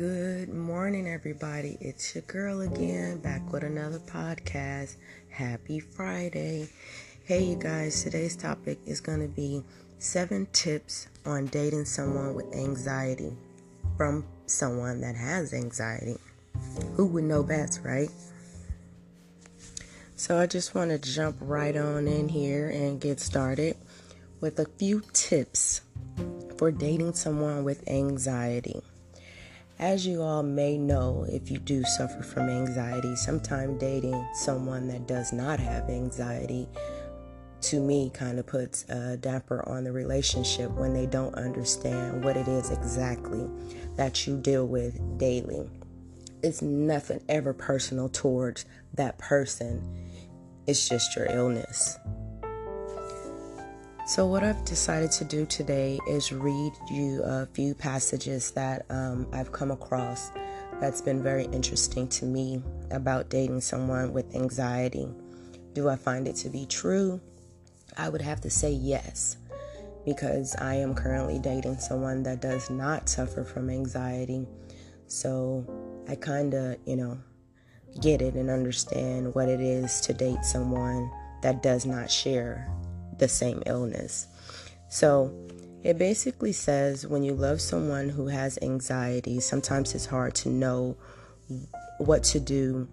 Good morning, everybody. It's your girl again, back with another podcast. Happy Friday. Hey, you guys, today's topic is going to be seven tips on dating someone with anxiety from someone that has anxiety. Who would know best, right? So, I just want to jump right on in here and get started with a few tips for dating someone with anxiety. As you all may know, if you do suffer from anxiety, sometimes dating someone that does not have anxiety to me kind of puts a damper on the relationship when they don't understand what it is exactly that you deal with daily. It's nothing ever personal towards that person, it's just your illness. So, what I've decided to do today is read you a few passages that um, I've come across that's been very interesting to me about dating someone with anxiety. Do I find it to be true? I would have to say yes, because I am currently dating someone that does not suffer from anxiety. So, I kind of, you know, get it and understand what it is to date someone that does not share the same illness. So it basically says when you love someone who has anxiety, sometimes it's hard to know what to do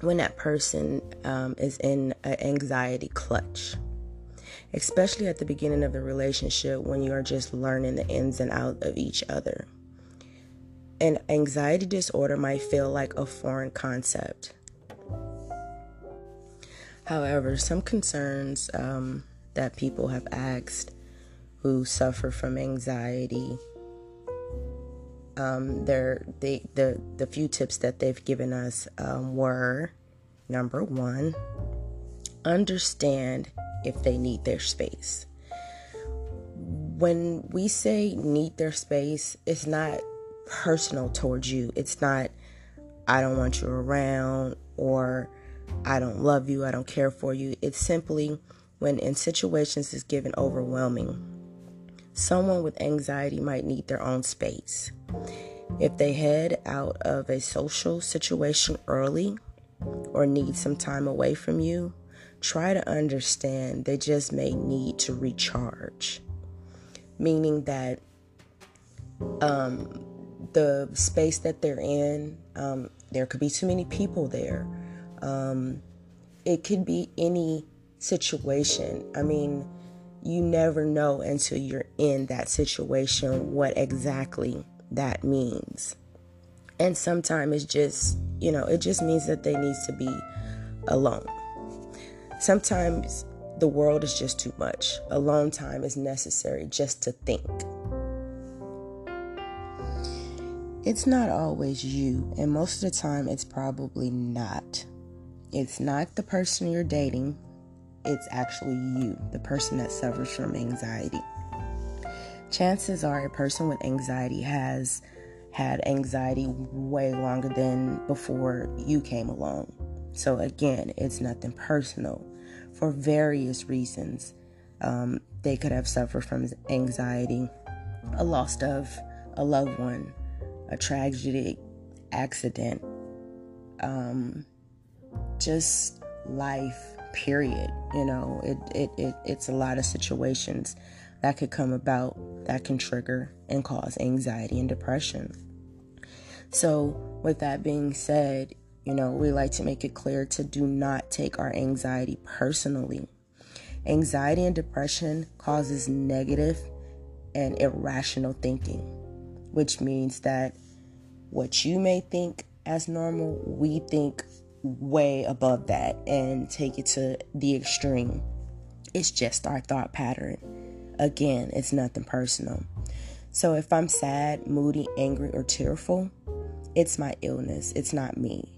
when that person um, is in an anxiety clutch. Especially at the beginning of the relationship when you are just learning the ins and outs of each other. An anxiety disorder might feel like a foreign concept. However, some concerns um, that people have asked who suffer from anxiety. Um, they the the few tips that they've given us um, were number one, understand if they need their space. When we say need their space, it's not personal towards you. It's not I don't want you around or I don't love you, I don't care for you. It's simply when in situations is given overwhelming. Someone with anxiety might need their own space. If they head out of a social situation early or need some time away from you, try to understand they just may need to recharge. Meaning that um, the space that they're in, um, there could be too many people there. Um, it could be any situation. I mean, you never know until you're in that situation what exactly that means. And sometimes it's just, you know, it just means that they need to be alone. Sometimes the world is just too much. Alone time is necessary just to think. It's not always you, and most of the time it's probably not. It's not the person you're dating, it's actually you, the person that suffers from anxiety. Chances are a person with anxiety has had anxiety way longer than before you came along. So, again, it's nothing personal. For various reasons, um, they could have suffered from anxiety, a loss of a loved one, a tragic accident, um, just life period you know it, it, it it's a lot of situations that could come about that can trigger and cause anxiety and depression. So with that being said you know we like to make it clear to do not take our anxiety personally. Anxiety and depression causes negative and irrational thinking which means that what you may think as normal we think way above that and take it to the extreme. It's just our thought pattern. Again, it's nothing personal. So if I'm sad, moody, angry, or tearful, it's my illness, it's not me.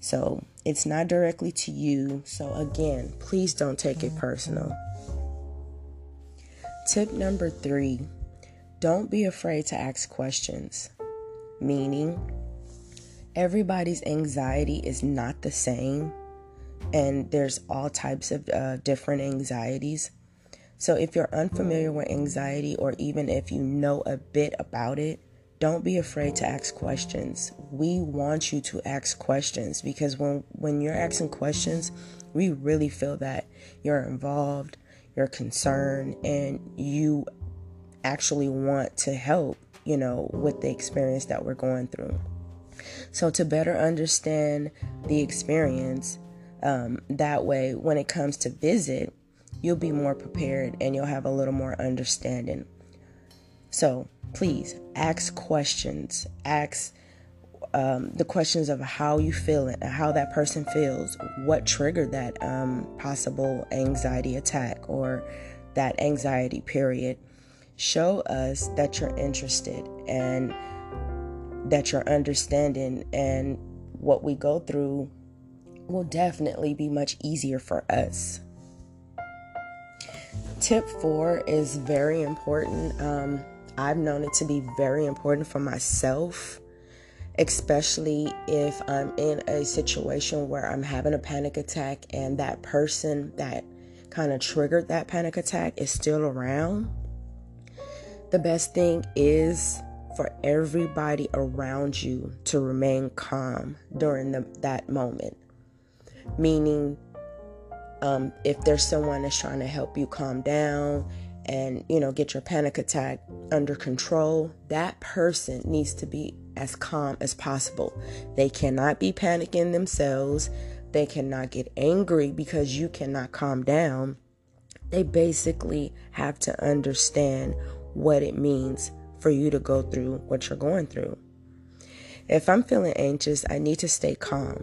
So it's not directly to you. So again, please don't take it personal. Tip number three don't be afraid to ask questions. Meaning, everybody's anxiety is not the same, and there's all types of uh, different anxieties. So, if you're unfamiliar with anxiety, or even if you know a bit about it, don't be afraid to ask questions. We want you to ask questions because when when you're asking questions, we really feel that you're involved, you're concerned, and you actually want to help, you know, with the experience that we're going through. So to better understand the experience, um, that way when it comes to visit, you'll be more prepared and you'll have a little more understanding. So please ask questions. Ask um, the questions of how you feel it, how that person feels, what triggered that um, possible anxiety attack or that anxiety period. Show us that you're interested and that you're understanding, and what we go through will definitely be much easier for us. Tip four is very important. Um, I've known it to be very important for myself, especially if I'm in a situation where I'm having a panic attack and that person that kind of triggered that panic attack is still around. The best thing is for everybody around you to remain calm during the, that moment. Meaning, um, if there's someone that's trying to help you calm down and you know get your panic attack under control that person needs to be as calm as possible. They cannot be panicking themselves. They cannot get angry because you cannot calm down. They basically have to understand what it means for you to go through what you're going through if i'm feeling anxious i need to stay calm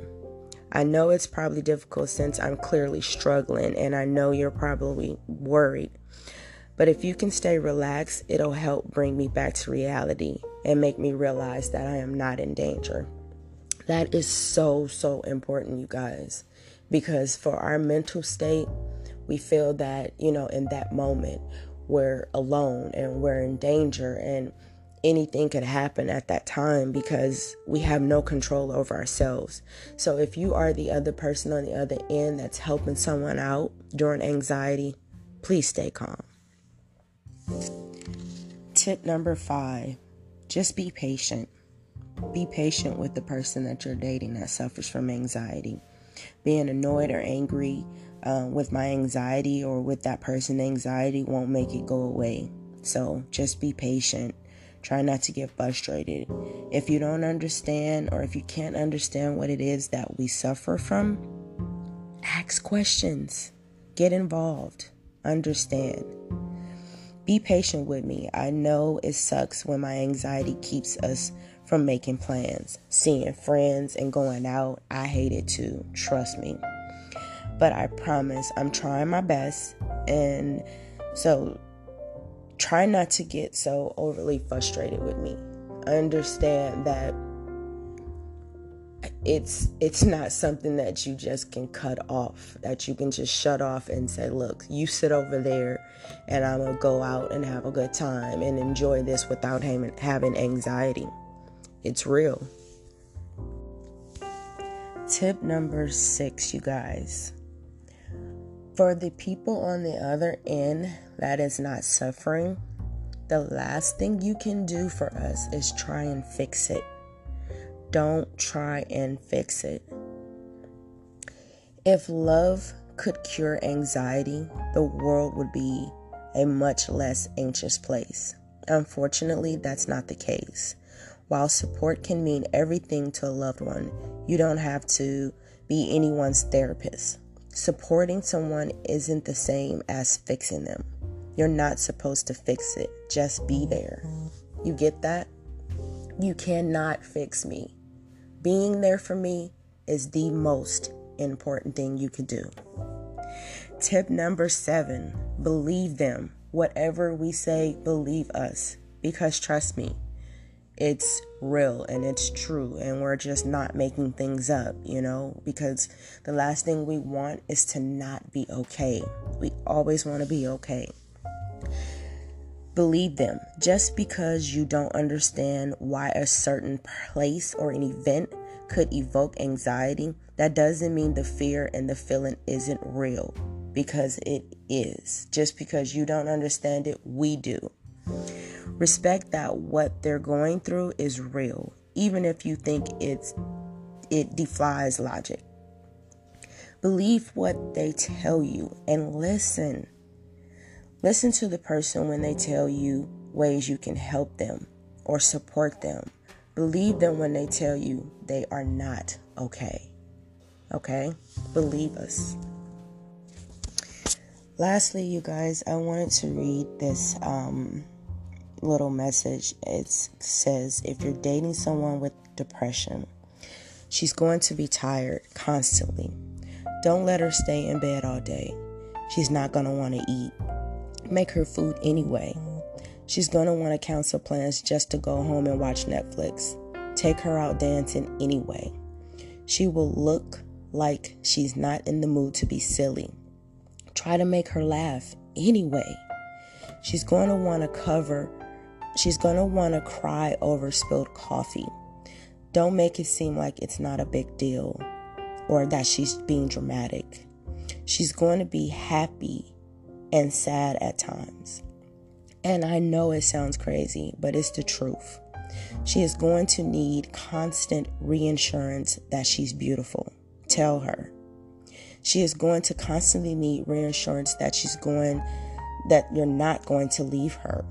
I know it's probably difficult since I'm clearly struggling, and I know you're probably worried. But if you can stay relaxed, it'll help bring me back to reality and make me realize that I am not in danger. That is so, so important, you guys, because for our mental state, we feel that, you know, in that moment, we're alone and we're in danger and anything could happen at that time because we have no control over ourselves. So if you are the other person on the other end that's helping someone out during anxiety, please stay calm. Tip number five just be patient. Be patient with the person that you're dating that suffers from anxiety. Being annoyed or angry uh, with my anxiety or with that person, anxiety won't make it go away. So just be patient. Try not to get frustrated. If you don't understand or if you can't understand what it is that we suffer from, ask questions, get involved, understand. Be patient with me. I know it sucks when my anxiety keeps us from making plans, seeing friends, and going out. I hate it too, trust me. But I promise I'm trying my best. And so try not to get so overly frustrated with me. Understand that it's it's not something that you just can cut off that you can just shut off and say look you sit over there and i'm gonna go out and have a good time and enjoy this without having anxiety it's real tip number six you guys for the people on the other end that is not suffering the last thing you can do for us is try and fix it don't try and fix it. If love could cure anxiety, the world would be a much less anxious place. Unfortunately, that's not the case. While support can mean everything to a loved one, you don't have to be anyone's therapist. Supporting someone isn't the same as fixing them. You're not supposed to fix it, just be there. You get that? You cannot fix me. Being there for me is the most important thing you can do. Tip number seven believe them. Whatever we say, believe us. Because trust me, it's real and it's true, and we're just not making things up, you know? Because the last thing we want is to not be okay. We always want to be okay. Believe them. Just because you don't understand why a certain place or an event could evoke anxiety, that doesn't mean the fear and the feeling isn't real because it is. Just because you don't understand it, we do. Respect that what they're going through is real, even if you think it's it defies logic. Believe what they tell you and listen. Listen to the person when they tell you ways you can help them or support them. Believe them when they tell you they are not okay. Okay? Believe us. Lastly, you guys, I wanted to read this um, little message. It says if you're dating someone with depression, she's going to be tired constantly. Don't let her stay in bed all day. She's not going to want to eat. Make her food anyway. She's going to want to cancel plans just to go home and watch Netflix. Take her out dancing anyway. She will look like she's not in the mood to be silly. Try to make her laugh anyway. She's going to want to cover, she's going to want to cry over spilled coffee. Don't make it seem like it's not a big deal or that she's being dramatic. She's going to be happy and sad at times. And I know it sounds crazy, but it's the truth. She is going to need constant reinsurance that she's beautiful. Tell her. She is going to constantly need reassurance that she's going, that you're not going to leave her.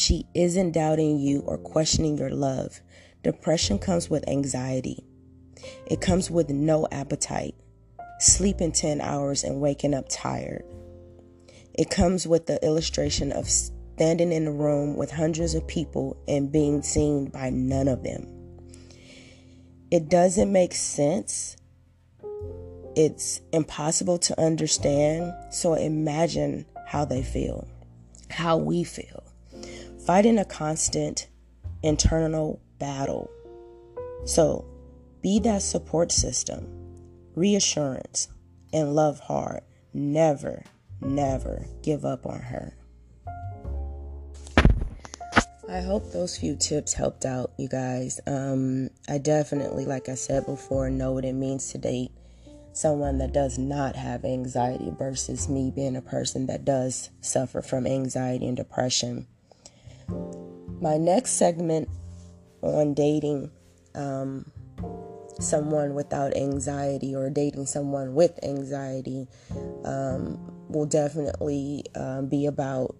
She isn't doubting you or questioning your love. Depression comes with anxiety, it comes with no appetite, sleeping 10 hours and waking up tired. It comes with the illustration of standing in a room with hundreds of people and being seen by none of them. It doesn't make sense. It's impossible to understand. So imagine how they feel, how we feel. Fighting a constant internal battle. So be that support system, reassurance, and love hard. Never, never give up on her. I hope those few tips helped out, you guys. Um, I definitely, like I said before, know what it means to date someone that does not have anxiety versus me being a person that does suffer from anxiety and depression. My next segment on dating um, someone without anxiety or dating someone with anxiety um, will definitely um, be about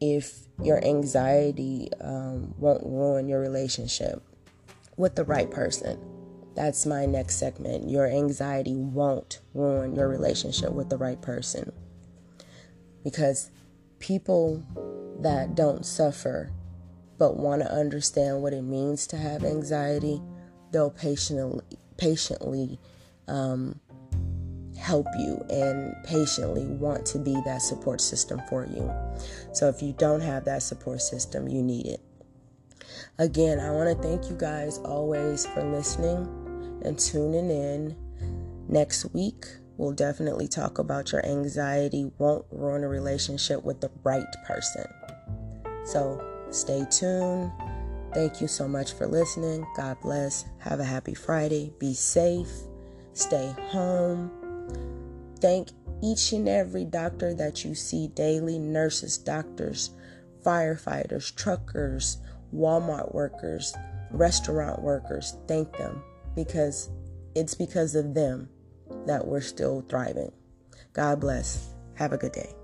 if your anxiety um, won't ruin your relationship with the right person. That's my next segment. Your anxiety won't ruin your relationship with the right person. Because people that don't suffer but want to understand what it means to have anxiety, they'll patiently patiently um, help you and patiently want to be that support system for you. So if you don't have that support system, you need it. Again, I want to thank you guys always for listening and tuning in. Next week, we'll definitely talk about your anxiety won't ruin a relationship with the right person. So stay tuned. Thank you so much for listening. God bless. Have a happy Friday. Be safe. Stay home Thank each and every doctor that you see daily nurses, doctors, firefighters, truckers, Walmart workers, restaurant workers. Thank them because it's because of them that we're still thriving. God bless. Have a good day.